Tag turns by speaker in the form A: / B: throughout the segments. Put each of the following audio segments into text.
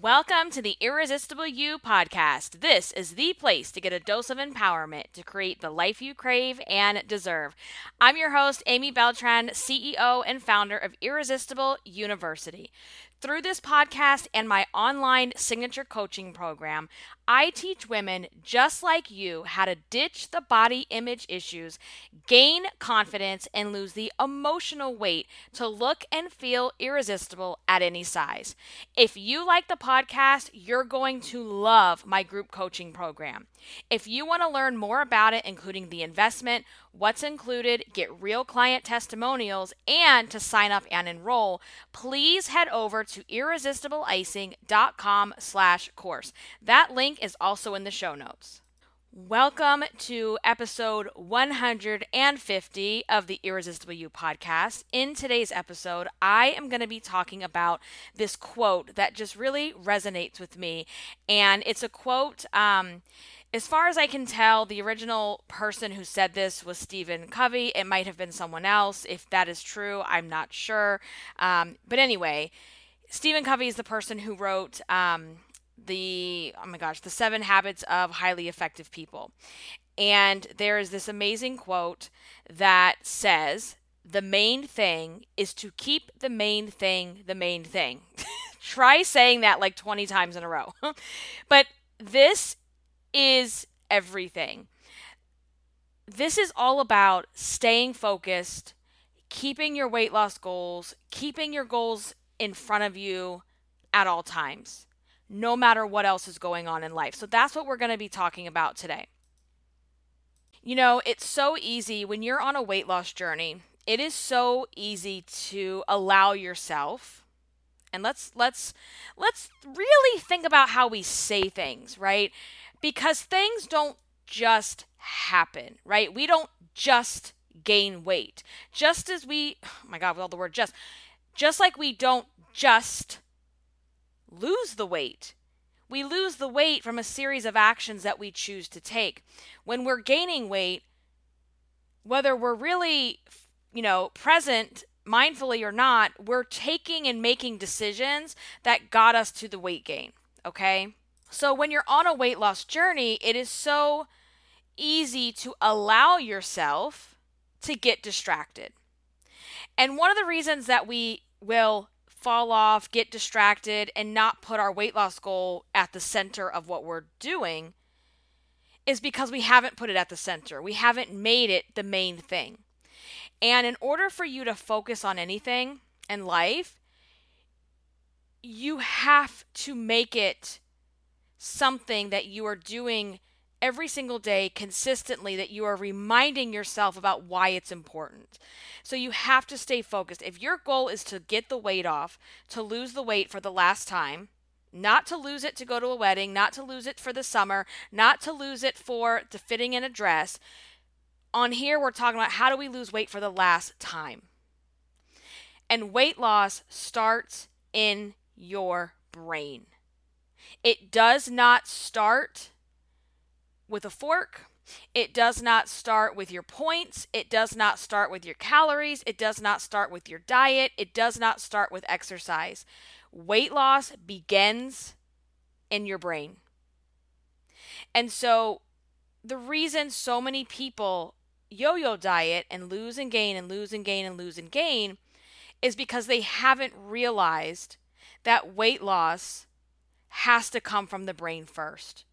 A: Welcome to the Irresistible You podcast. This is the place to get a dose of empowerment to create the life you crave and deserve. I'm your host, Amy Beltran, CEO and founder of Irresistible University. Through this podcast and my online signature coaching program, I teach women just like you how to ditch the body image issues, gain confidence, and lose the emotional weight to look and feel irresistible at any size. If you like the podcast, you're going to love my group coaching program. If you want to learn more about it, including the investment, what's included, get real client testimonials, and to sign up and enroll, please head over to irresistibleicing.com slash course. That link is also in the show notes. Welcome to episode 150 of the Irresistible You podcast. In today's episode, I am going to be talking about this quote that just really resonates with me. And it's a quote, um, as far as I can tell, the original person who said this was Stephen Covey. It might have been someone else. If that is true, I'm not sure. Um, but anyway, Stephen Covey is the person who wrote um, the oh my gosh, the seven habits of highly effective people. And there is this amazing quote that says, the main thing is to keep the main thing the main thing. Try saying that like 20 times in a row. but this is everything. This is all about staying focused, keeping your weight loss goals, keeping your goals in front of you at all times no matter what else is going on in life. So that's what we're going to be talking about today. You know, it's so easy when you're on a weight loss journey. It is so easy to allow yourself and let's let's let's really think about how we say things, right? Because things don't just happen, right? We don't just gain weight. Just as we oh my god, with all the word just just like we don't just lose the weight. We lose the weight from a series of actions that we choose to take. When we're gaining weight, whether we're really, you know, present mindfully or not, we're taking and making decisions that got us to the weight gain, okay? So when you're on a weight loss journey, it is so easy to allow yourself to get distracted. And one of the reasons that we will fall off, get distracted, and not put our weight loss goal at the center of what we're doing is because we haven't put it at the center. We haven't made it the main thing. And in order for you to focus on anything in life, you have to make it something that you are doing every single day consistently that you are reminding yourself about why it's important. So you have to stay focused. If your goal is to get the weight off, to lose the weight for the last time, not to lose it to go to a wedding, not to lose it for the summer, not to lose it for to fitting in a dress. On here, we're talking about how do we lose weight for the last time. And weight loss starts in your brain. It does not start with a fork. It does not start with your points. It does not start with your calories. It does not start with your diet. It does not start with exercise. Weight loss begins in your brain. And so, the reason so many people yo yo diet and lose and gain and lose and gain and lose and gain is because they haven't realized that weight loss has to come from the brain first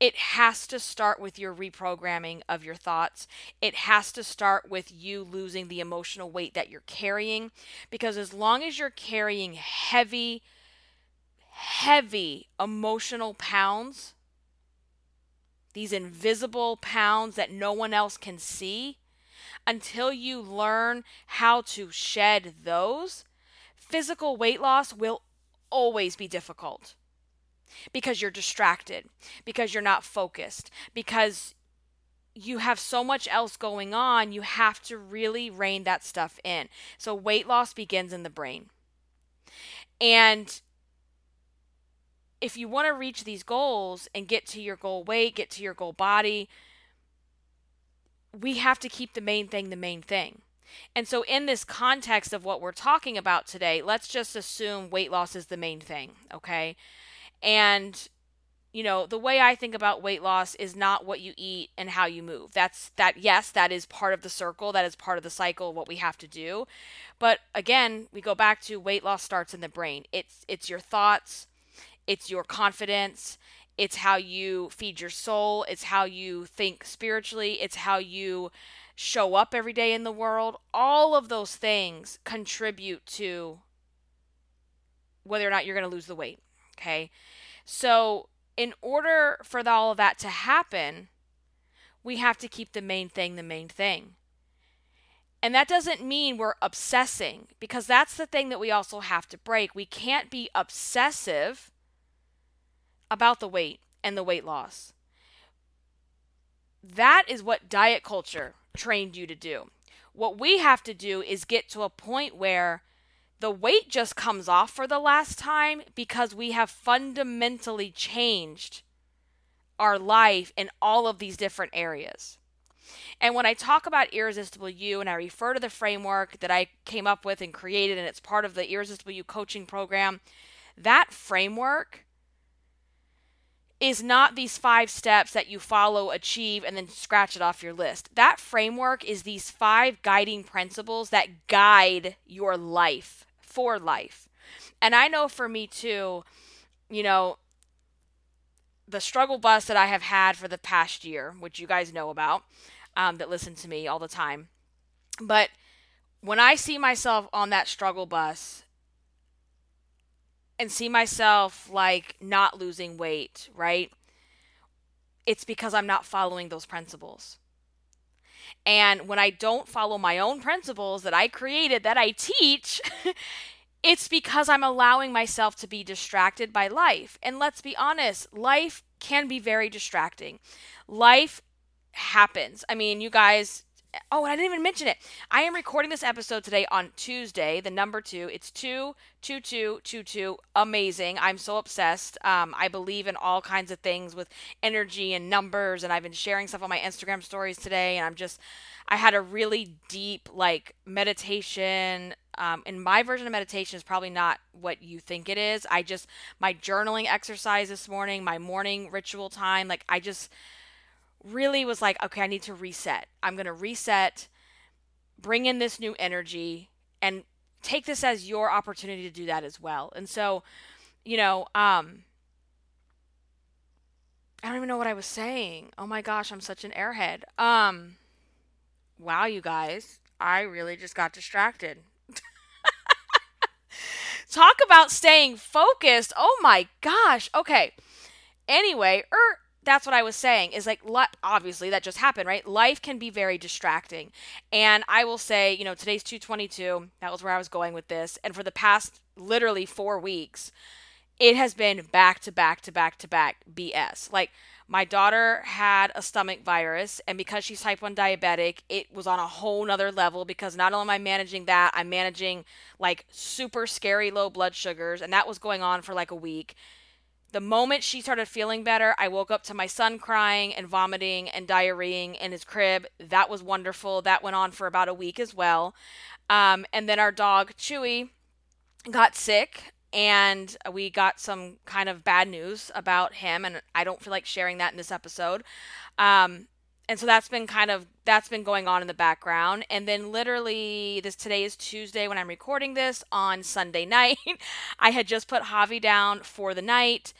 A: it has to start with your reprogramming of your thoughts. It has to start with you losing the emotional weight that you're carrying. Because as long as you're carrying heavy, heavy emotional pounds, these invisible pounds that no one else can see, until you learn how to shed those, physical weight loss will always be difficult because you're distracted, because you're not focused, because you have so much else going on, you have to really rein that stuff in. So, weight loss begins in the brain. And if you want to reach these goals and get to your goal weight, get to your goal body, we have to keep the main thing the main thing. And so, in this context of what we're talking about today, let's just assume weight loss is the main thing, okay? And you know, the way I think about weight loss is not what you eat and how you move. That's that yes, that is part of the circle, that is part of the cycle what we have to do. But again, we go back to weight loss starts in the brain. It's it's your thoughts, it's your confidence, it's how you feed your soul, it's how you think spiritually, it's how you show up every day in the world. All of those things contribute to whether or not you're going to lose the weight, okay? So, in order for all of that to happen, we have to keep the main thing the main thing. And that doesn't mean we're obsessing, because that's the thing that we also have to break. We can't be obsessive about the weight and the weight loss. That is what diet culture trained you to do. What we have to do is get to a point where the weight just comes off for the last time because we have fundamentally changed our life in all of these different areas. And when I talk about Irresistible You and I refer to the framework that I came up with and created, and it's part of the Irresistible You coaching program, that framework is not these five steps that you follow, achieve, and then scratch it off your list. That framework is these five guiding principles that guide your life for life. And I know for me too, you know, the struggle bus that I have had for the past year, which you guys know about, um, that listen to me all the time. But when I see myself on that struggle bus and see myself like not losing weight, right? It's because I'm not following those principles. And when I don't follow my own principles that I created, that I teach, it's because I'm allowing myself to be distracted by life. And let's be honest, life can be very distracting. Life happens. I mean, you guys Oh, and I didn't even mention it. I am recording this episode today on Tuesday, the number two. It's two, two, two, two, two. Amazing. I'm so obsessed. Um, I believe in all kinds of things with energy and numbers, and I've been sharing stuff on my Instagram stories today. And I'm just, I had a really deep like meditation. Um, and my version of meditation is probably not what you think it is. I just, my journaling exercise this morning, my morning ritual time, like I just, really was like, okay, I need to reset. I'm going to reset, bring in this new energy, and take this as your opportunity to do that as well. And so, you know, um, I don't even know what I was saying. Oh my gosh, I'm such an airhead. Um, wow, you guys, I really just got distracted. Talk about staying focused. Oh my gosh. Okay. Anyway, er, that's what I was saying is like obviously that just happened, right? Life can be very distracting. And I will say, you know, today's 222, that was where I was going with this, and for the past literally 4 weeks, it has been back to back to back to back BS. Like my daughter had a stomach virus, and because she's type 1 diabetic, it was on a whole nother level because not only am I managing that, I'm managing like super scary low blood sugars, and that was going on for like a week the moment she started feeling better, I woke up to my son crying and vomiting and diarrheaing in his crib. That was wonderful. That went on for about a week as well. Um, and then our dog, Chewy, got sick and we got some kind of bad news about him. And I don't feel like sharing that in this episode. Um, and so that's been kind of that's been going on in the background. And then literally this today is tuesday when i'm recording this on sunday night. I had just put javi down for the night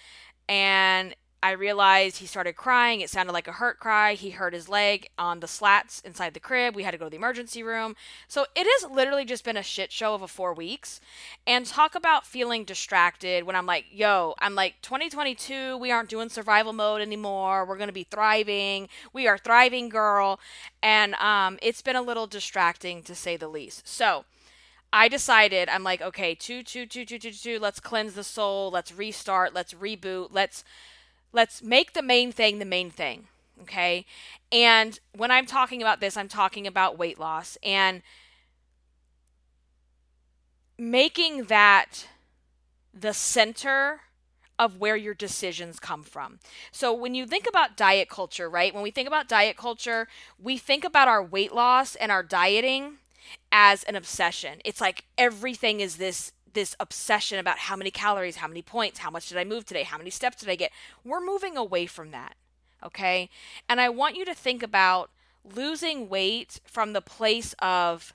A: and I realized he started crying. It sounded like a hurt cry. He hurt his leg on the slats inside the crib. We had to go to the emergency room. So it has literally just been a shit show of a four weeks. And talk about feeling distracted when I'm like, yo, I'm like, 2022, we aren't doing survival mode anymore. We're going to be thriving. We are thriving, girl. And um, it's been a little distracting to say the least. So, I decided I'm like, okay, two, two, two, two, two, two. Let's cleanse the soul. Let's restart. Let's reboot. Let's let's make the main thing the main thing. Okay. And when I'm talking about this, I'm talking about weight loss and making that the center of where your decisions come from. So when you think about diet culture, right? When we think about diet culture, we think about our weight loss and our dieting as an obsession. It's like everything is this this obsession about how many calories, how many points, how much did I move today, how many steps did I get. We're moving away from that. Okay? And I want you to think about losing weight from the place of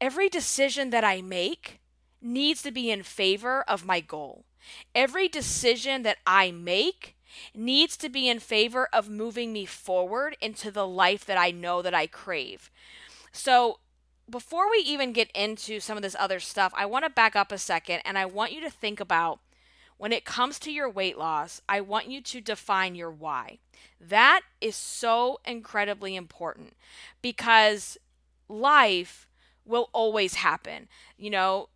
A: every decision that I make needs to be in favor of my goal. Every decision that I make needs to be in favor of moving me forward into the life that I know that I crave. So, before we even get into some of this other stuff, I want to back up a second and I want you to think about when it comes to your weight loss, I want you to define your why. That is so incredibly important because life will always happen. You know,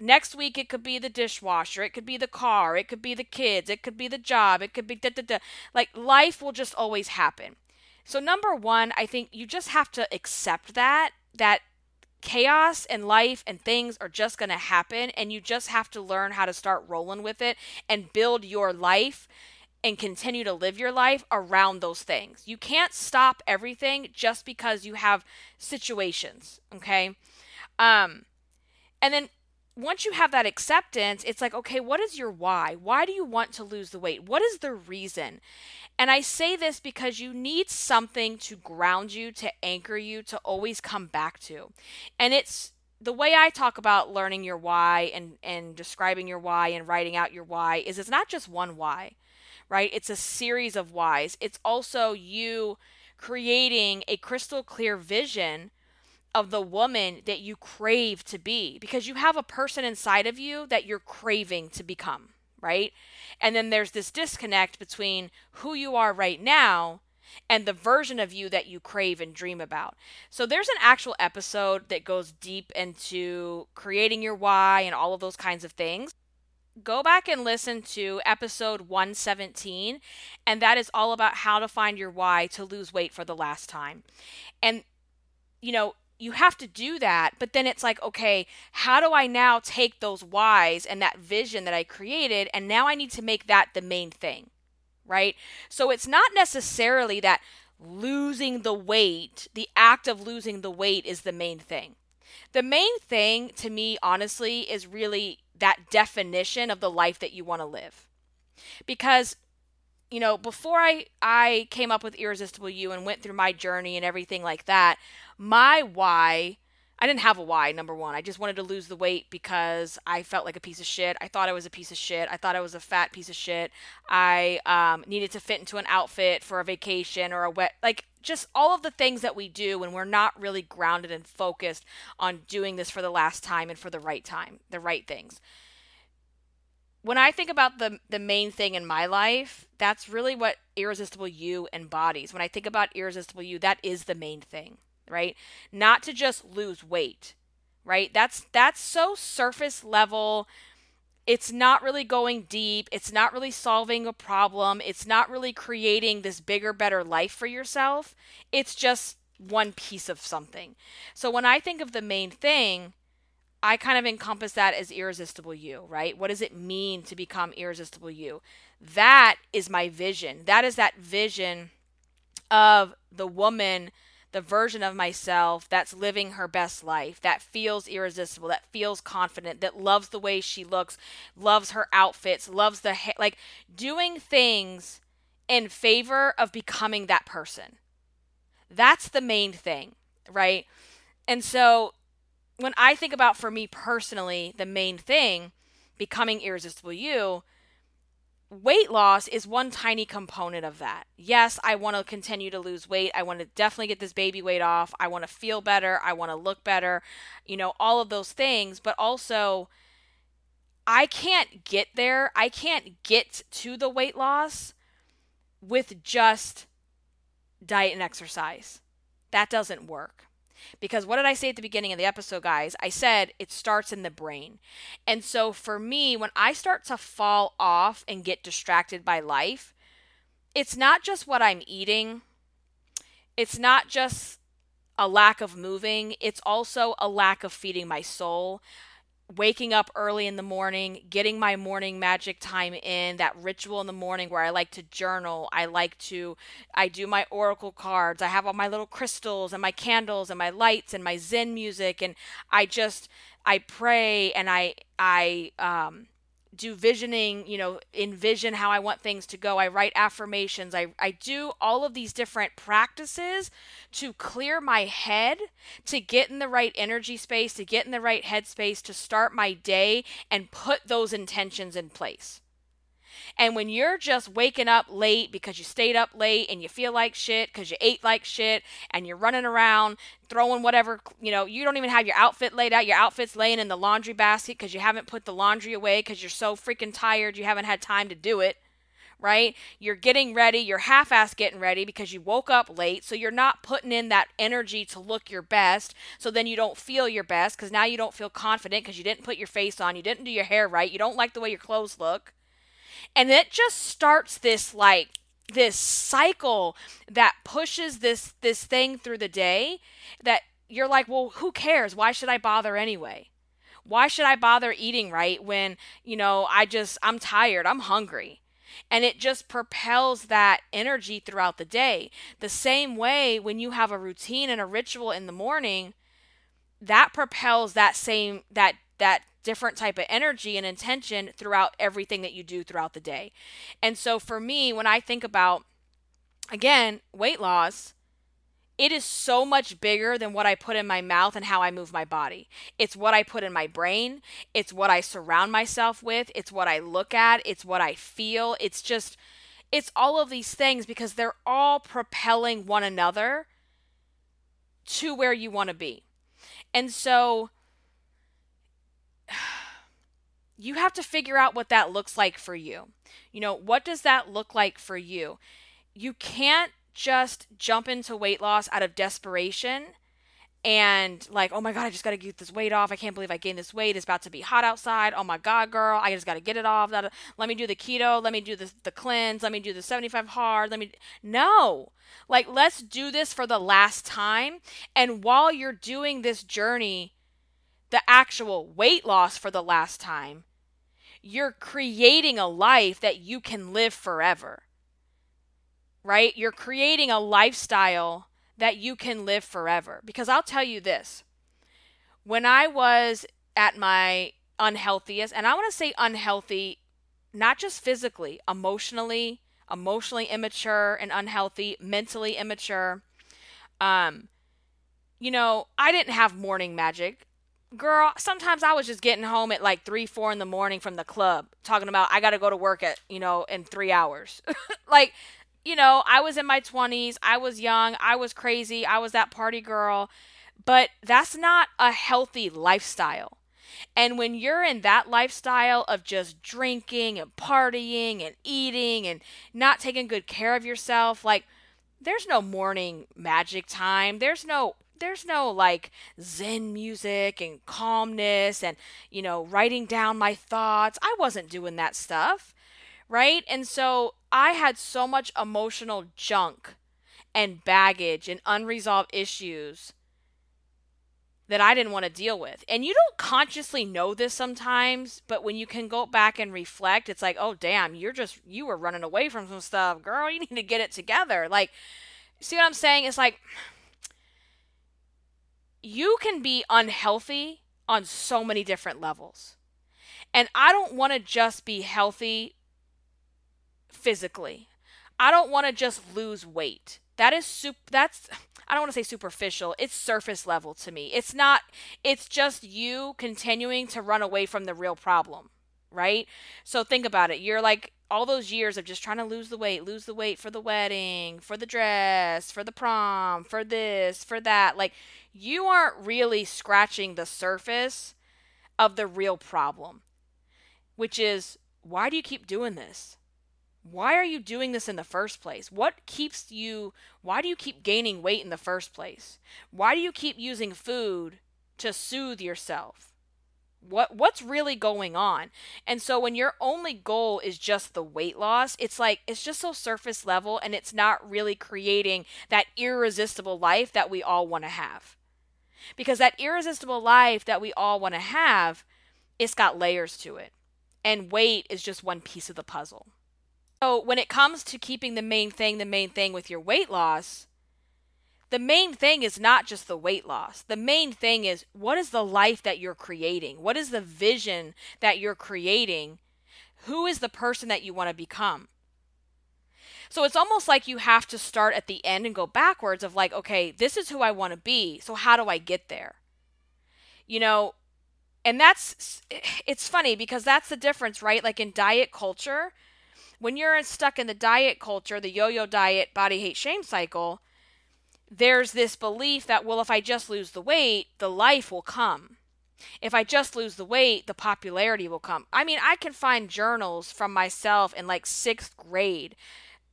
A: next week it could be the dishwasher, it could be the car, it could be the kids, it could be the job, it could be da da da. Like life will just always happen. So number 1, I think you just have to accept that that chaos and life and things are just going to happen and you just have to learn how to start rolling with it and build your life and continue to live your life around those things. You can't stop everything just because you have situations, okay? Um and then once you have that acceptance, it's like, okay, what is your why? Why do you want to lose the weight? What is the reason? And I say this because you need something to ground you, to anchor you, to always come back to. And it's the way I talk about learning your why and, and describing your why and writing out your why is it's not just one why, right? It's a series of whys. It's also you creating a crystal clear vision of the woman that you crave to be because you have a person inside of you that you're craving to become, right? And then there's this disconnect between who you are right now and the version of you that you crave and dream about. So there's an actual episode that goes deep into creating your why and all of those kinds of things. Go back and listen to episode 117, and that is all about how to find your why to lose weight for the last time. And, you know, you have to do that but then it's like okay how do i now take those whys and that vision that i created and now i need to make that the main thing right? So it's not necessarily that losing the weight the act of losing the weight is the main thing. The main thing to me honestly is really that definition of the life that you want to live. Because you know before i i came up with irresistible you and went through my journey and everything like that my why I didn't have a why, number one. I just wanted to lose the weight because I felt like a piece of shit. I thought I was a piece of shit. I thought I was a fat piece of shit. I um, needed to fit into an outfit for a vacation or a wet, like just all of the things that we do when we're not really grounded and focused on doing this for the last time and for the right time, the right things. When I think about the the main thing in my life, that's really what Irresistible You embodies. When I think about Irresistible You, that is the main thing right? Not to just lose weight, right? That's that's so surface level. It's not really going deep. It's not really solving a problem. It's not really creating this bigger, better life for yourself. It's just one piece of something. So when I think of the main thing, I kind of encompass that as irresistible you, right? What does it mean to become irresistible you? That is my vision. That is that vision of the woman the version of myself that's living her best life, that feels irresistible, that feels confident, that loves the way she looks, loves her outfits, loves the like doing things in favor of becoming that person. That's the main thing, right? And so when I think about for me personally, the main thing, becoming irresistible you, weight loss is one tiny component of that. Yes, I want to continue to lose weight. I want to definitely get this baby weight off. I want to feel better. I want to look better, you know, all of those things. But also, I can't get there. I can't get to the weight loss with just diet and exercise. That doesn't work. Because what did I say at the beginning of the episode, guys? I said it starts in the brain. And so for me, when I start to fall off and get distracted by life, it's not just what I'm eating, it's not just a lack of moving, it's also a lack of feeding my soul. Waking up early in the morning, getting my morning magic time in, that ritual in the morning where I like to journal, I like to I do my oracle cards, I have all my little crystals and my candles and my lights and my zen music and I just I pray and I I um do visioning, you know, envision how I want things to go. I write affirmations. I, I do all of these different practices to clear my head, to get in the right energy space, to get in the right headspace, to start my day and put those intentions in place. And when you're just waking up late because you stayed up late and you feel like shit because you ate like shit and you're running around throwing whatever, you know, you don't even have your outfit laid out. Your outfit's laying in the laundry basket because you haven't put the laundry away because you're so freaking tired you haven't had time to do it right? You're getting ready, you're half ass getting ready because you woke up late, so you're not putting in that energy to look your best. So then you don't feel your best because now you don't feel confident because you didn't put your face on, you didn't do your hair right, you don't like the way your clothes look. And it just starts this like this cycle that pushes this this thing through the day that you're like, "Well, who cares? Why should I bother anyway?" Why should I bother eating right when, you know, I just I'm tired, I'm hungry and it just propels that energy throughout the day. The same way when you have a routine and a ritual in the morning, that propels that same that that different type of energy and intention throughout everything that you do throughout the day. And so for me, when I think about again, weight loss, it is so much bigger than what I put in my mouth and how I move my body. It's what I put in my brain, it's what I surround myself with, it's what I look at, it's what I feel. It's just it's all of these things because they're all propelling one another to where you want to be. And so you have to figure out what that looks like for you. You know, what does that look like for you? You can't just jump into weight loss out of desperation and like, oh my god, I just got to get this weight off. I can't believe I gained this weight. It's about to be hot outside. Oh my god, girl, I just got to get it off. Let me do the keto. Let me do the the cleanse. Let me do the 75 hard. Let me No. Like let's do this for the last time. And while you're doing this journey, the actual weight loss for the last time, you're creating a life that you can live forever right? You're creating a lifestyle that you can live forever. Because I'll tell you this when I was at my unhealthiest, and I want to say unhealthy, not just physically, emotionally, emotionally immature and unhealthy, mentally immature. Um, you know, I didn't have morning magic. Girl, sometimes I was just getting home at like three, four in the morning from the club, talking about I got to go to work at, you know, in three hours. like, you know, I was in my 20s, I was young, I was crazy, I was that party girl, but that's not a healthy lifestyle. And when you're in that lifestyle of just drinking and partying and eating and not taking good care of yourself, like there's no morning magic time. There's no there's no like zen music and calmness and you know writing down my thoughts. I wasn't doing that stuff right? And so I had so much emotional junk and baggage and unresolved issues that I didn't want to deal with. And you don't consciously know this sometimes, but when you can go back and reflect, it's like, oh, damn, you're just, you were running away from some stuff. Girl, you need to get it together. Like, see what I'm saying? It's like, you can be unhealthy on so many different levels. And I don't want to just be healthy physically. I don't want to just lose weight. That is sup- that's I don't want to say superficial. It's surface level to me. It's not it's just you continuing to run away from the real problem, right? So think about it. You're like all those years of just trying to lose the weight, lose the weight for the wedding, for the dress, for the prom, for this, for that. Like you aren't really scratching the surface of the real problem, which is why do you keep doing this? why are you doing this in the first place? What keeps you, why do you keep gaining weight in the first place? Why do you keep using food to soothe yourself? What what's really going on? And so when your only goal is just the weight loss, it's like it's just so surface level and it's not really creating that irresistible life that we all want to have. Because that irresistible life that we all want to have it's got layers to it. And weight is just one piece of the puzzle. So, when it comes to keeping the main thing the main thing with your weight loss, the main thing is not just the weight loss. The main thing is what is the life that you're creating? What is the vision that you're creating? Who is the person that you want to become? So it's almost like you have to start at the end and go backwards of like, okay, this is who I want to be. So how do I get there? You know, and that's it's funny because that's the difference, right? Like in diet culture, when you're stuck in the diet culture, the yo-yo diet, body hate shame cycle, there's this belief that well, if I just lose the weight, the life will come. If I just lose the weight, the popularity will come. I mean, I can find journals from myself in like 6th grade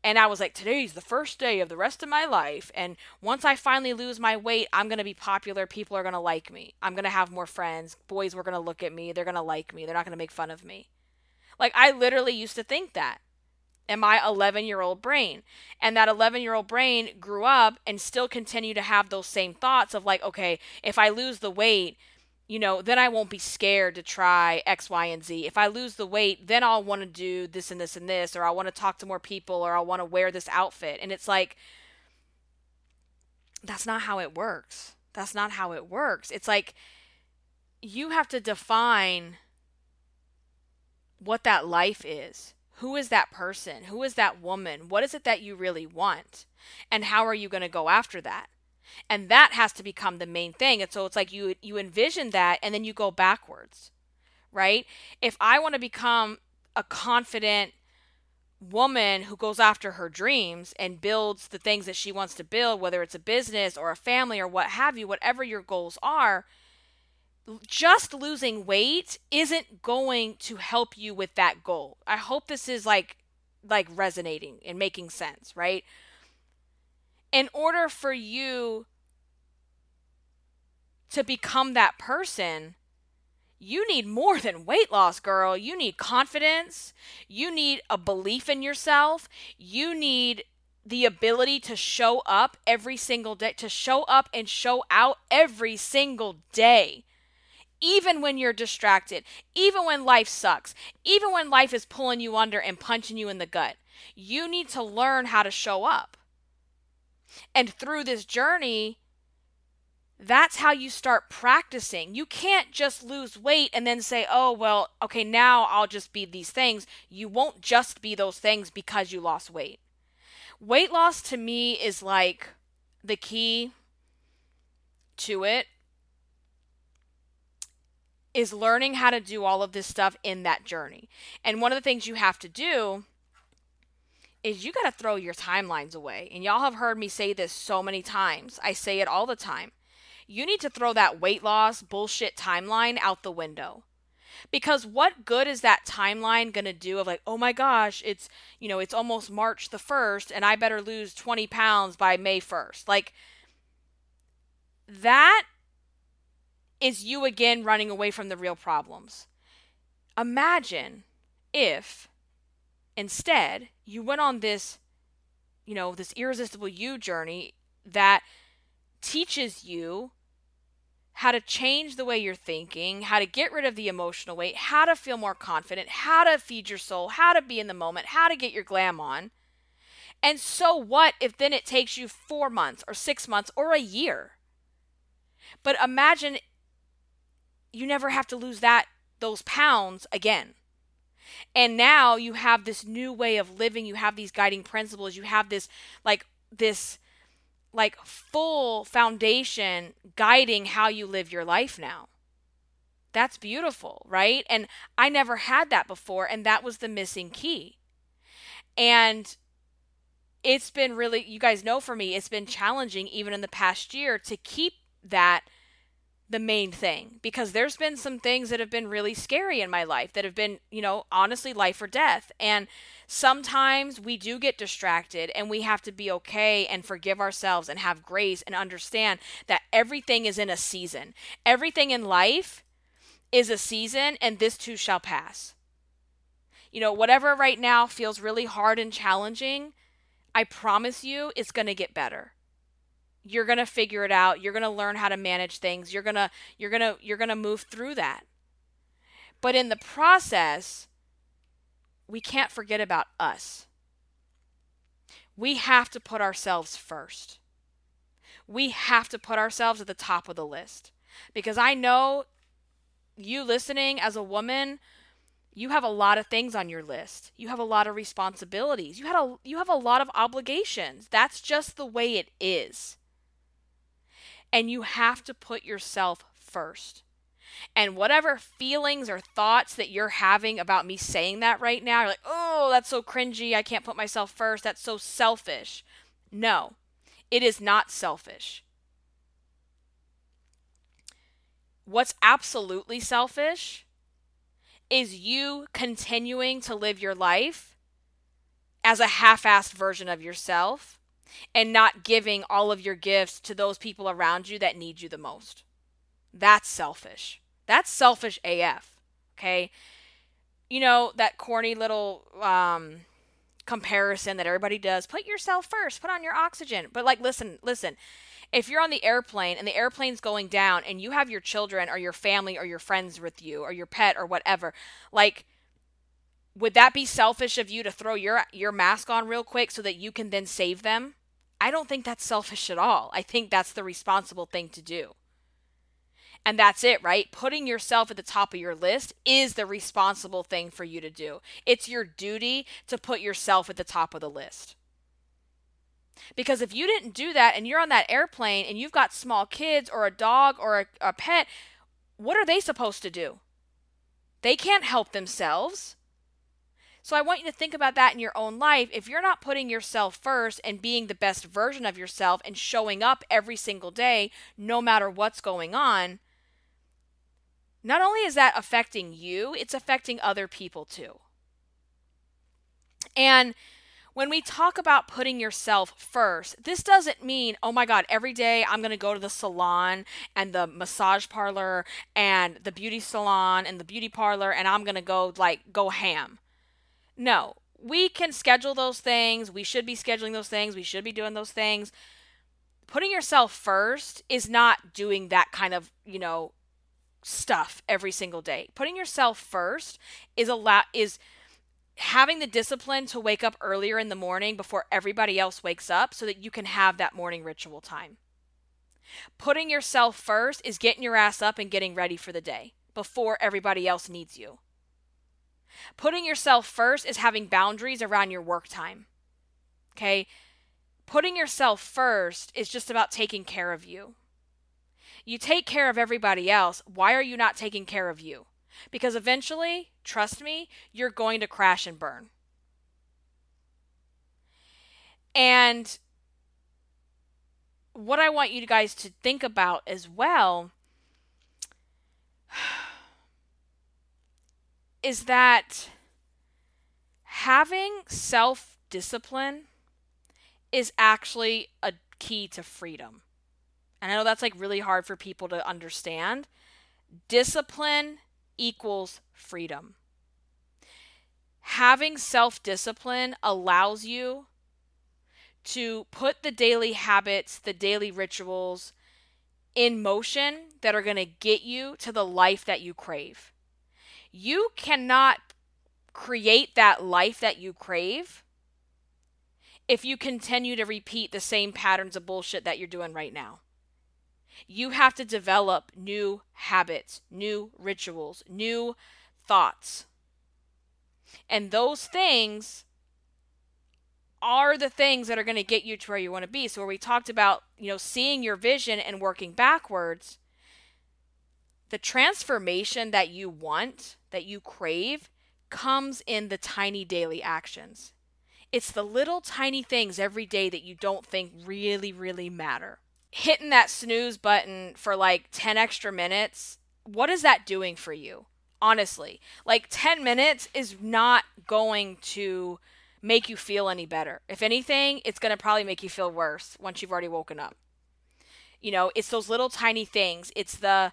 A: and I was like, today's the first day of the rest of my life. And once I finally lose my weight, I'm going to be popular. People are going to like me. I'm going to have more friends. Boys were going to look at me. They're going to like me. They're not going to make fun of me. Like, I literally used to think that in my 11 year old brain. And that 11 year old brain grew up and still continue to have those same thoughts of like, okay, if I lose the weight, you know, then I won't be scared to try X, Y, and Z. If I lose the weight, then I'll want to do this and this and this, or I want to talk to more people, or I want to wear this outfit. And it's like, that's not how it works. That's not how it works. It's like you have to define what that life is. Who is that person? Who is that woman? What is it that you really want? And how are you going to go after that? and that has to become the main thing and so it's like you you envision that and then you go backwards right if i want to become a confident woman who goes after her dreams and builds the things that she wants to build whether it's a business or a family or what have you whatever your goals are just losing weight isn't going to help you with that goal i hope this is like like resonating and making sense right in order for you to become that person, you need more than weight loss, girl. You need confidence. You need a belief in yourself. You need the ability to show up every single day, to show up and show out every single day. Even when you're distracted, even when life sucks, even when life is pulling you under and punching you in the gut, you need to learn how to show up. And through this journey, that's how you start practicing. You can't just lose weight and then say, oh, well, okay, now I'll just be these things. You won't just be those things because you lost weight. Weight loss to me is like the key to it is learning how to do all of this stuff in that journey. And one of the things you have to do is you got to throw your timelines away. And y'all have heard me say this so many times. I say it all the time. You need to throw that weight loss bullshit timeline out the window. Because what good is that timeline going to do of like, oh my gosh, it's, you know, it's almost March the 1st and I better lose 20 pounds by May 1st. Like, that is you again running away from the real problems. Imagine if Instead, you went on this, you know, this irresistible you journey that teaches you how to change the way you're thinking, how to get rid of the emotional weight, how to feel more confident, how to feed your soul, how to be in the moment, how to get your glam on. And so what if then it takes you four months or six months or a year? But imagine you never have to lose that those pounds again. And now you have this new way of living, you have these guiding principles, you have this like this like full foundation guiding how you live your life now. That's beautiful, right? And I never had that before and that was the missing key. And it's been really you guys know for me it's been challenging even in the past year to keep that the main thing because there's been some things that have been really scary in my life that have been, you know, honestly life or death. And sometimes we do get distracted and we have to be okay and forgive ourselves and have grace and understand that everything is in a season. Everything in life is a season and this too shall pass. You know, whatever right now feels really hard and challenging, I promise you it's going to get better you're going to figure it out you're going to learn how to manage things you're going to you're going to you're going to move through that But in the process, we can't forget about us. We have to put ourselves first. We have to put ourselves at the top of the list. Because I know you listening as a woman, you have a lot of things on your list. You have a lot of responsibilities. You had a you have a lot of obligations. That's just the way it is. And you have to put yourself first. And whatever feelings or thoughts that you're having about me saying that right now, you're like, oh, that's so cringy. I can't put myself first. That's so selfish. No, it is not selfish. What's absolutely selfish is you continuing to live your life as a half assed version of yourself and not giving all of your gifts to those people around you that need you the most. That's selfish. That's selfish AF. Okay. You know, that corny little um, comparison that everybody does put yourself first, put on your oxygen. But, like, listen, listen. If you're on the airplane and the airplane's going down and you have your children or your family or your friends with you or your pet or whatever, like, would that be selfish of you to throw your your mask on real quick so that you can then save them? I don't think that's selfish at all. I think that's the responsible thing to do. And that's it, right? Putting yourself at the top of your list is the responsible thing for you to do. It's your duty to put yourself at the top of the list. Because if you didn't do that and you're on that airplane and you've got small kids or a dog or a, a pet, what are they supposed to do? They can't help themselves. So I want you to think about that in your own life. If you're not putting yourself first and being the best version of yourself and showing up every single day, no matter what's going on, not only is that affecting you, it's affecting other people too. And when we talk about putting yourself first, this doesn't mean, oh my God, every day I'm going to go to the salon and the massage parlor and the beauty salon and the beauty parlor and I'm going to go like go ham. No, we can schedule those things. We should be scheduling those things. We should be doing those things. Putting yourself first is not doing that kind of, you know, stuff every single day. Putting yourself first is a lot is having the discipline to wake up earlier in the morning before everybody else wakes up so that you can have that morning ritual time. Putting yourself first is getting your ass up and getting ready for the day before everybody else needs you. Putting yourself first is having boundaries around your work time. Okay? Putting yourself first is just about taking care of you. You take care of everybody else. Why are you not taking care of you? Because eventually, trust me, you're going to crash and burn. And what I want you guys to think about as well is that having self discipline is actually a key to freedom. And I know that's like really hard for people to understand. Discipline equals freedom. Having self discipline allows you to put the daily habits, the daily rituals in motion that are going to get you to the life that you crave. You cannot create that life that you crave if you continue to repeat the same patterns of bullshit that you're doing right now. You have to develop new habits, new rituals, new thoughts. And those things are the things that are going to get you to where you want to be. So where we talked about, you know, seeing your vision and working backwards, the transformation that you want, that you crave, comes in the tiny daily actions. It's the little tiny things every day that you don't think really, really matter hitting that snooze button for like 10 extra minutes, what is that doing for you? Honestly, like 10 minutes is not going to make you feel any better. If anything, it's going to probably make you feel worse once you've already woken up. You know, it's those little tiny things. It's the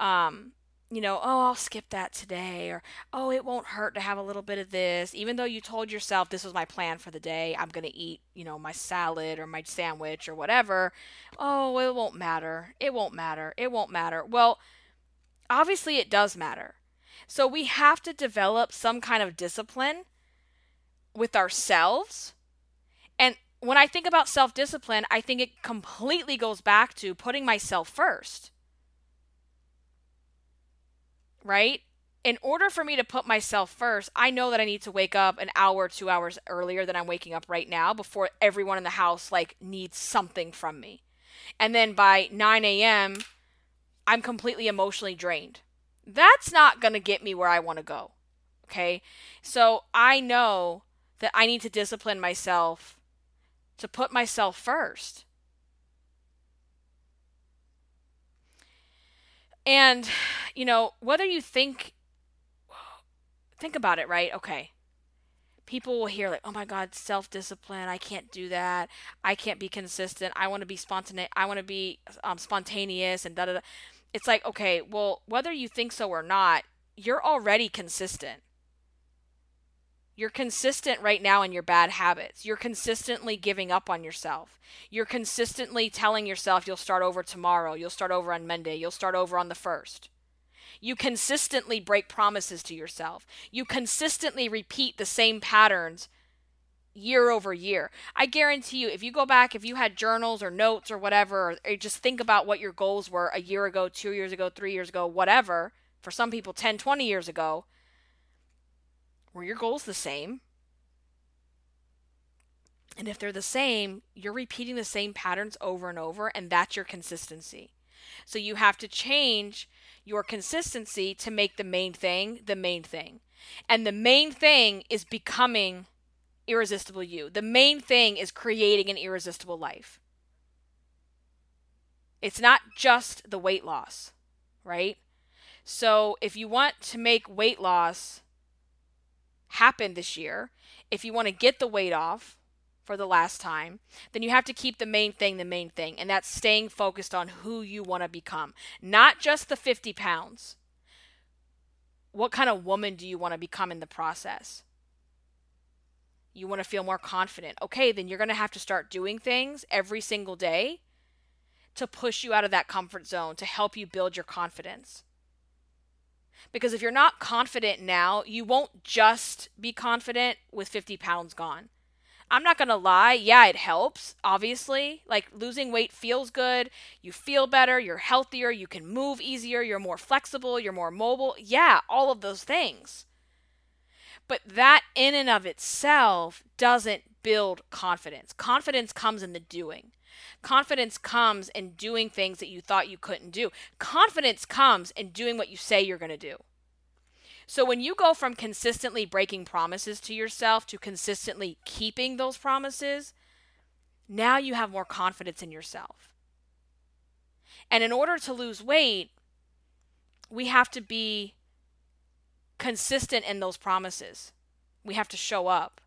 A: um you know, oh, I'll skip that today, or oh, it won't hurt to have a little bit of this, even though you told yourself this was my plan for the day. I'm going to eat, you know, my salad or my sandwich or whatever. Oh, it won't matter. It won't matter. It won't matter. Well, obviously, it does matter. So we have to develop some kind of discipline with ourselves. And when I think about self discipline, I think it completely goes back to putting myself first. Right? In order for me to put myself first, I know that I need to wake up an hour, two hours earlier than I'm waking up right now before everyone in the house like needs something from me. And then by 9 a.m., I'm completely emotionally drained. That's not going to get me where I want to go. Okay? So I know that I need to discipline myself to put myself first. And, you know, whether you think, think about it, right? Okay. People will hear, like, oh my God, self discipline. I can't do that. I can't be consistent. I want to be spontaneous. I want to be um, spontaneous and da da da. It's like, okay, well, whether you think so or not, you're already consistent. You're consistent right now in your bad habits. You're consistently giving up on yourself. You're consistently telling yourself you'll start over tomorrow, you'll start over on Monday, you'll start over on the first. You consistently break promises to yourself. You consistently repeat the same patterns year over year. I guarantee you, if you go back, if you had journals or notes or whatever, or just think about what your goals were a year ago, two years ago, three years ago, whatever, for some people 10, 20 years ago, were your goals the same? And if they're the same, you're repeating the same patterns over and over, and that's your consistency. So you have to change your consistency to make the main thing the main thing. And the main thing is becoming irresistible you. The main thing is creating an irresistible life. It's not just the weight loss, right? So if you want to make weight loss happen this year, if you want to get the weight off for the last time, then you have to keep the main thing the main thing, and that's staying focused on who you want to become, not just the 50 pounds. What kind of woman do you want to become in the process? You want to feel more confident. Okay, then you're going to have to start doing things every single day to push you out of that comfort zone, to help you build your confidence. Because if you're not confident now, you won't just be confident with 50 pounds gone. I'm not going to lie. Yeah, it helps, obviously. Like losing weight feels good. You feel better. You're healthier. You can move easier. You're more flexible. You're more mobile. Yeah, all of those things. But that in and of itself doesn't build confidence. Confidence comes in the doing. Confidence comes in doing things that you thought you couldn't do. Confidence comes in doing what you say you're going to do. So when you go from consistently breaking promises to yourself to consistently keeping those promises, now you have more confidence in yourself. And in order to lose weight, we have to be consistent in those promises. We have to show up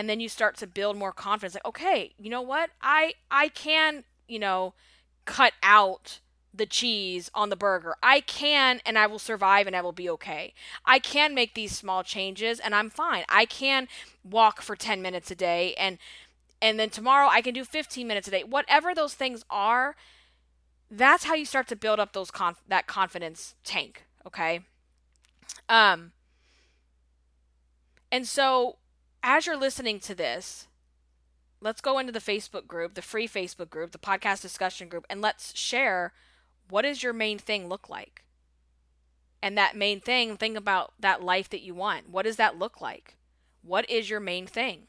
A: and then you start to build more confidence like okay you know what? I i can you know cut out the cheese on the burger. I can and i will survive and i will be okay. I can make these small changes and i'm fine. I can walk for 10 minutes a day and and then tomorrow i can do 15 minutes a day. Whatever those things are that's how you start to build up those conf- that confidence tank okay? Um and so as you're listening to this, let's go into the Facebook group, the free Facebook group, the podcast discussion group, and let's share what does your main thing look like? And that main thing, think about that life that you want. What does that look like? What is your main thing?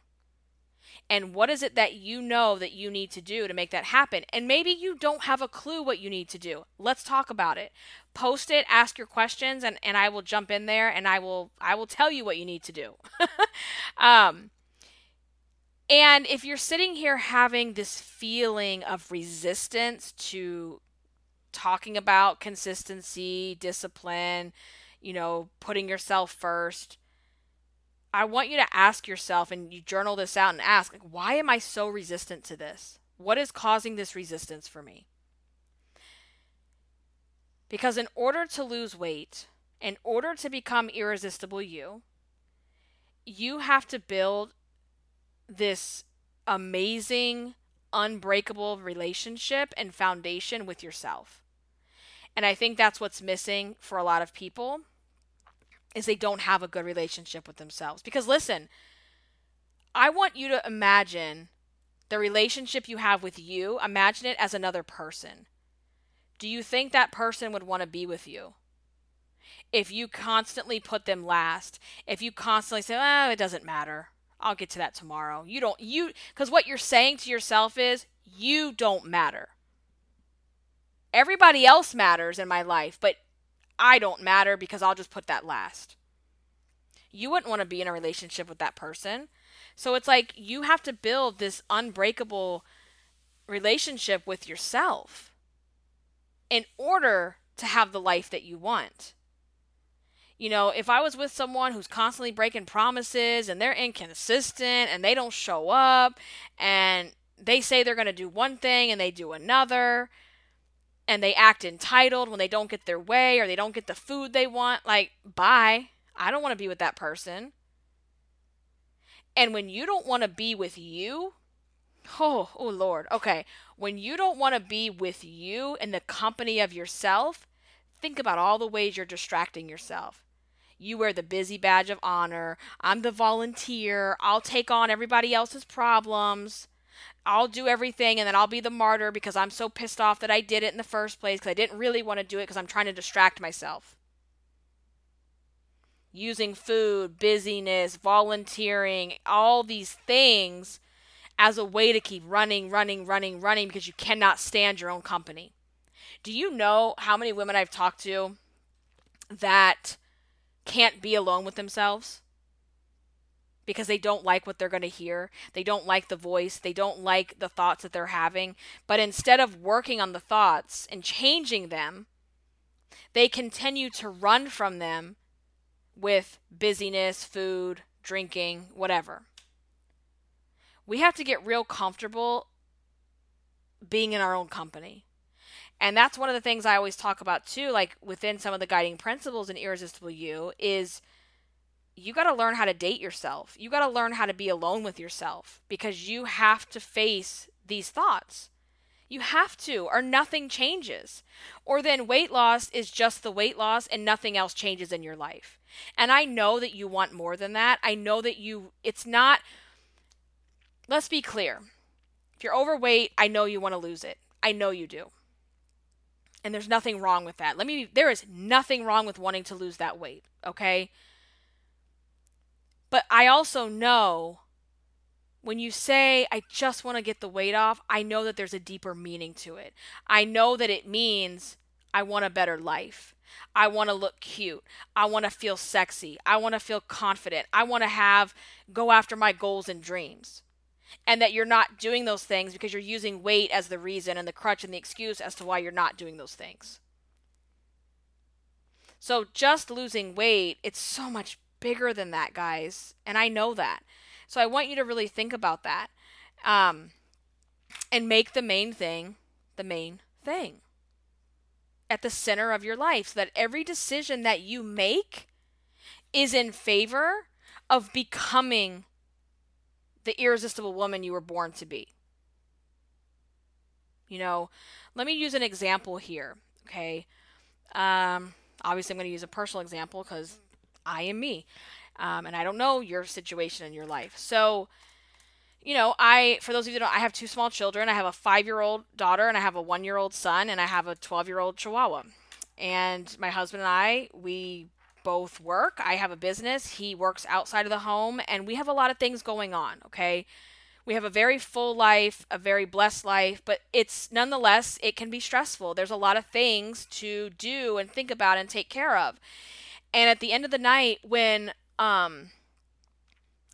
A: And what is it that you know that you need to do to make that happen? And maybe you don't have a clue what you need to do. Let's talk about it. Post it ask your questions and, and i will jump in there and i will i will tell you what you need to do. Um, and if you're sitting here having this feeling of resistance to talking about consistency discipline you know putting yourself first I want you to ask yourself and you journal this out and ask, like, why am I so resistant to this? What is causing this resistance for me? Because in order to lose weight, in order to become irresistible you, you have to build this amazing, unbreakable relationship and foundation with yourself. And I think that's what's missing for a lot of people is they don't have a good relationship with themselves. Because listen, I want you to imagine the relationship you have with you, imagine it as another person. Do you think that person would want to be with you? If you constantly put them last, if you constantly say, "Oh, it doesn't matter. I'll get to that tomorrow." You don't you cuz what you're saying to yourself is, "You don't matter." Everybody else matters in my life, but I don't matter because I'll just put that last. You wouldn't want to be in a relationship with that person. So it's like you have to build this unbreakable relationship with yourself in order to have the life that you want. You know, if I was with someone who's constantly breaking promises and they're inconsistent and they don't show up and they say they're going to do one thing and they do another, and they act entitled when they don't get their way or they don't get the food they want, like, bye. I don't want to be with that person. And when you don't want to be with you, oh, oh Lord, okay. When you don't want to be with you in the company of yourself, think about all the ways you're distracting yourself. You wear the busy badge of honor. I'm the volunteer. I'll take on everybody else's problems. I'll do everything and then I'll be the martyr because I'm so pissed off that I did it in the first place because I didn't really want to do it because I'm trying to distract myself. Using food, busyness, volunteering, all these things as a way to keep running, running, running, running because you cannot stand your own company. Do you know how many women I've talked to that can't be alone with themselves? Because they don't like what they're going to hear. They don't like the voice. They don't like the thoughts that they're having. But instead of working on the thoughts and changing them, they continue to run from them with busyness, food, drinking, whatever. We have to get real comfortable being in our own company. And that's one of the things I always talk about too, like within some of the guiding principles in Irresistible You, is you got to learn how to date yourself. You got to learn how to be alone with yourself because you have to face these thoughts. You have to, or nothing changes. Or then weight loss is just the weight loss and nothing else changes in your life. And I know that you want more than that. I know that you, it's not, let's be clear. If you're overweight, I know you want to lose it. I know you do. And there's nothing wrong with that. Let me, there is nothing wrong with wanting to lose that weight, okay? But I also know when you say, I just want to get the weight off, I know that there's a deeper meaning to it. I know that it means I want a better life. I want to look cute. I want to feel sexy. I want to feel confident. I want to have, go after my goals and dreams. And that you're not doing those things because you're using weight as the reason and the crutch and the excuse as to why you're not doing those things. So just losing weight, it's so much bigger than that, guys. And I know that. So I want you to really think about that. Um, and make the main thing the main thing at the center of your life so that every decision that you make is in favor of becoming the irresistible woman you were born to be. You know, let me use an example here, okay? Um, obviously, I'm going to use a personal example because I am me. Um, and I don't know your situation in your life. So, you know, I, for those of you that don't, I have two small children. I have a five year old daughter and I have a one year old son and I have a 12 year old chihuahua. And my husband and I, we both work. I have a business. He works outside of the home and we have a lot of things going on. Okay. We have a very full life, a very blessed life, but it's nonetheless, it can be stressful. There's a lot of things to do and think about and take care of. And at the end of the night, when um,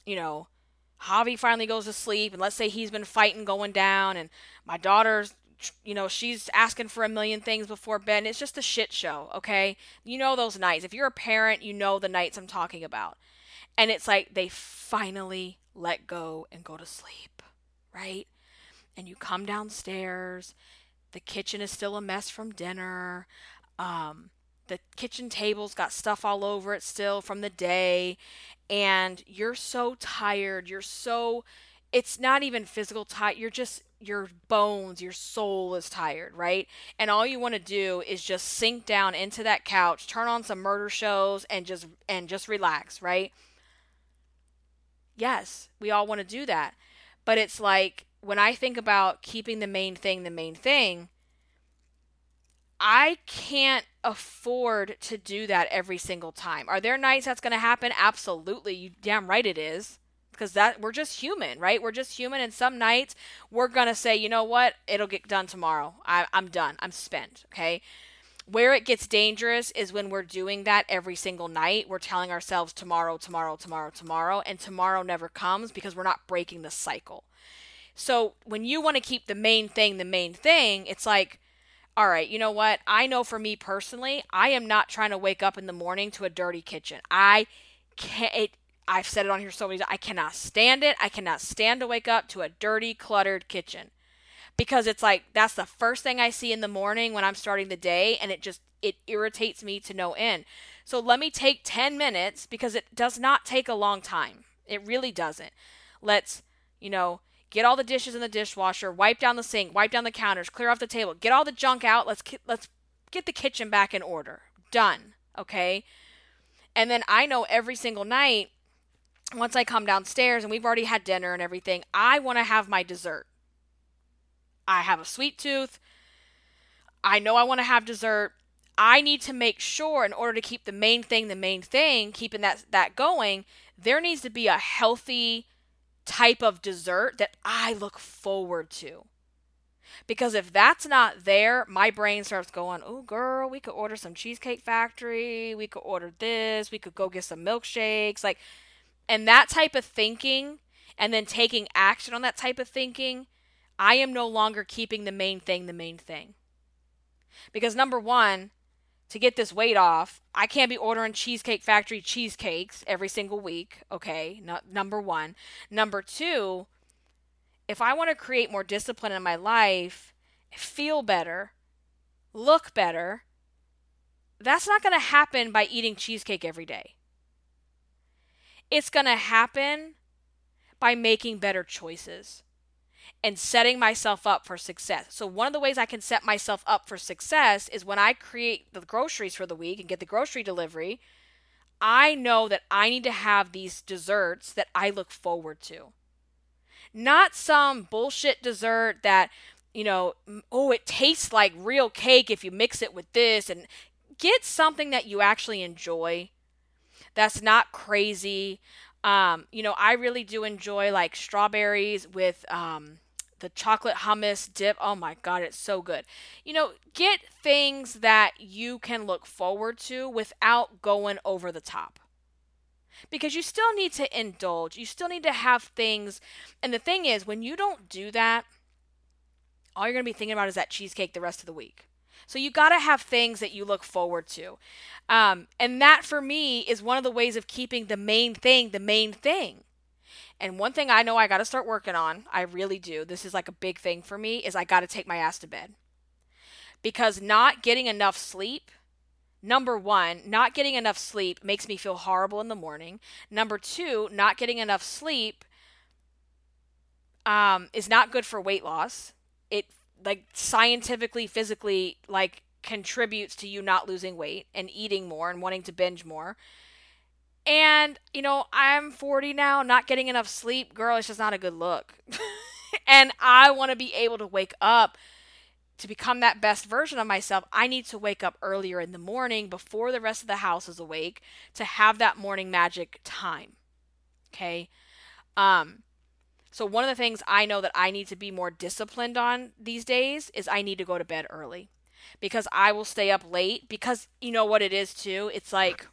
A: you know, Javi finally goes to sleep, and let's say he's been fighting going down, and my daughter's, you know, she's asking for a million things before bed. And It's just a shit show, okay? You know those nights. If you're a parent, you know the nights I'm talking about. And it's like they finally let go and go to sleep, right? And you come downstairs, the kitchen is still a mess from dinner. Um, the kitchen table's got stuff all over it still from the day and you're so tired you're so it's not even physical tired you're just your bones, your soul is tired, right? And all you want to do is just sink down into that couch, turn on some murder shows and just and just relax, right? Yes, we all want to do that. But it's like when I think about keeping the main thing the main thing, I can't afford to do that every single time. Are there nights that's going to happen? Absolutely. You damn right it is. Because that we're just human, right? We're just human, and some nights we're gonna say, you know what, it'll get done tomorrow. I, I'm done. I'm spent. Okay. Where it gets dangerous is when we're doing that every single night. We're telling ourselves tomorrow, tomorrow, tomorrow, tomorrow, and tomorrow never comes because we're not breaking the cycle. So when you want to keep the main thing the main thing, it's like, all right, you know what? I know for me personally, I am not trying to wake up in the morning to a dirty kitchen. I can't. It, I've said it on here so many times. I cannot stand it. I cannot stand to wake up to a dirty, cluttered kitchen because it's like that's the first thing I see in the morning when I'm starting the day, and it just it irritates me to no end. So let me take 10 minutes because it does not take a long time. It really doesn't. Let's, you know, Get all the dishes in the dishwasher, wipe down the sink, wipe down the counters, clear off the table, get all the junk out. Let's let's get the kitchen back in order. Done. Okay? And then I know every single night once I come downstairs and we've already had dinner and everything, I want to have my dessert. I have a sweet tooth. I know I want to have dessert. I need to make sure in order to keep the main thing the main thing, keeping that that going, there needs to be a healthy type of dessert that I look forward to. Because if that's not there, my brain starts going, oh, girl, we could order some Cheesecake Factory. We could order this. We could go get some milkshakes. Like, and that type of thinking and then taking action on that type of thinking, I am no longer keeping the main thing the main thing. Because number one, to get this weight off, I can't be ordering Cheesecake Factory cheesecakes every single week. Okay, not number one. Number two, if I want to create more discipline in my life, feel better, look better, that's not going to happen by eating cheesecake every day. It's going to happen by making better choices and setting myself up for success. So, one of the ways I can set myself up for success is when I create the groceries for the week and get the grocery delivery, I know that I need to have these desserts that I look forward to. Not some bullshit dessert that, you know, oh, it tastes like real cake if you mix it with this and get something that you actually enjoy. That's not crazy. Um, you know, I really do enjoy like strawberries with um, the chocolate hummus dip. Oh my god, it's so good. You know, get things that you can look forward to without going over the top. Because you still need to indulge. You still need to have things. And the thing is, when you don't do that, all you're going to be thinking about is that cheesecake the rest of the week. So you got to have things that you look forward to. Um, and that for me is one of the ways of keeping the main thing the main thing. And one thing I know I got to start working on, I really do. This is like a big thing for me is I got to take my ass to bed. Because not getting enough sleep, number 1, not getting enough sleep makes me feel horrible in the morning. Number 2, not getting enough sleep um, is not good for weight loss. It like scientifically, physically like contributes to you not losing weight and eating more and wanting to binge more. And, you know, I'm 40 now, not getting enough sleep. Girl, it's just not a good look. and I want to be able to wake up to become that best version of myself. I need to wake up earlier in the morning before the rest of the house is awake to have that morning magic time. Okay? Um so one of the things I know that I need to be more disciplined on these days is I need to go to bed early because I will stay up late because you know what it is too. It's like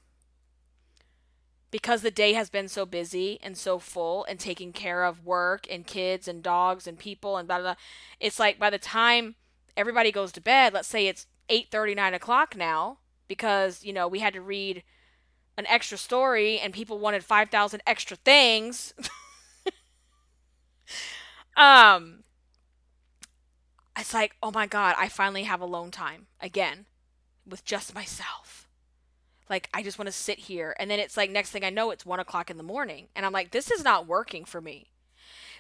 A: because the day has been so busy and so full and taking care of work and kids and dogs and people and blah blah, blah it's like by the time everybody goes to bed let's say it's 8 9 o'clock now because you know we had to read an extra story and people wanted 5000 extra things. Um it's like oh my god i finally have alone time again with just myself like I just want to sit here. And then it's like next thing I know, it's one o'clock in the morning. And I'm like, this is not working for me.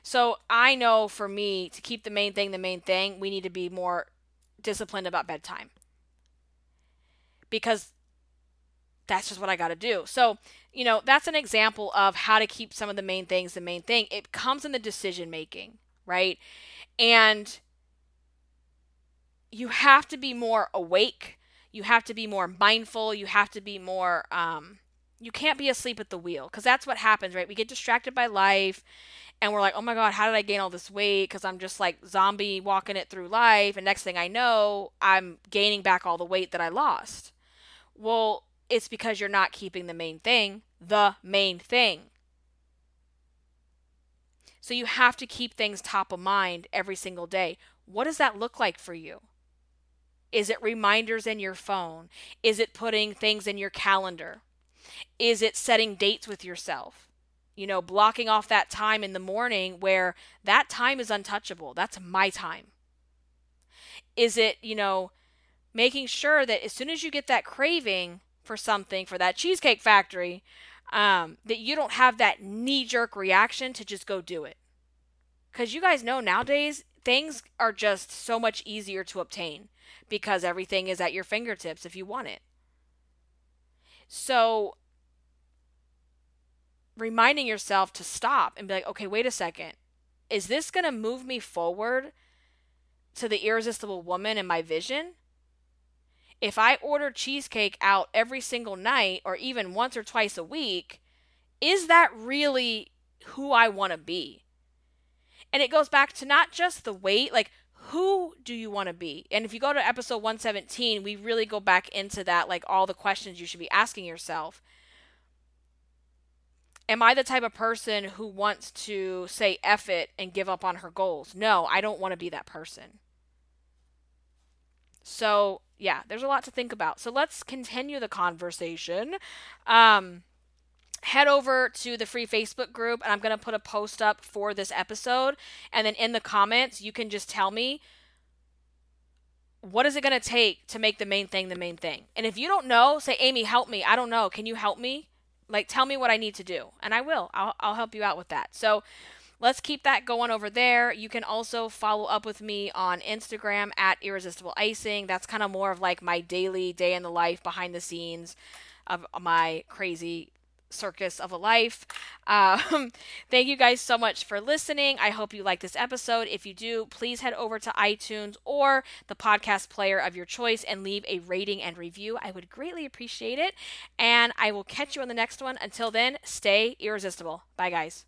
A: So I know for me to keep the main thing the main thing, we need to be more disciplined about bedtime. Because that's just what I got to do. So, you know, that's an example of how to keep some of the main things the main thing. It comes in the decision making, right? And you have to be more awake. You have to be more mindful. You have to be more, um, you can't be asleep at the wheel because that's what happens, right? We get distracted by life and we're like, oh my God, how did I gain all this weight? Because I'm just like zombie walking it through life. And next thing I know, I'm gaining back all the weight that I lost. Well, it's because you're not keeping the main thing the main thing. So you have to keep things top of mind every single day. What does that look like for you? Is it reminders in your phone? Is it putting things in your calendar? Is it setting dates with yourself? You know, blocking off that time in the morning where that time is untouchable. That's my time. Is it, you know, making sure that as soon as you get that craving, for something for that cheesecake factory um, that you don't have that knee jerk reaction to just go do it. Because you guys know nowadays things are just so much easier to obtain because everything is at your fingertips if you want it. So, reminding yourself to stop and be like, okay, wait a second. Is this going to move me forward to the irresistible woman in my vision? if I order cheesecake out every single night or even once or twice a week, is that really who I want to be? And it goes back to not just the weight, like who do you want to be? And if you go to episode 117, we really go back into that, like all the questions you should be asking yourself. Am I the type of person who wants to say F it and give up on her goals? No, I don't want to be that person. So yeah, there's a lot to think about. So let's continue the conversation. Um, head over to the free Facebook group, and I'm going to put a post up for this episode. And then in the comments, you can just tell me what is it going to take to make the main thing the main thing. And if you don't know, say, Amy, help me. I don't know. Can you help me? Like, tell me what I need to do, and I will. I'll, I'll help you out with that. So, let's keep that going over there. You can also follow up with me on Instagram at Irresistible Icing. That's kind of more of like my daily day in the life behind the scenes of my crazy circus of a life. Um, thank you guys so much for listening. I hope you like this episode. If you do, please head over to iTunes or the podcast player of your choice and leave a rating and review. I would greatly appreciate it. And I will catch you on the next one. Until then, stay irresistible. Bye, guys.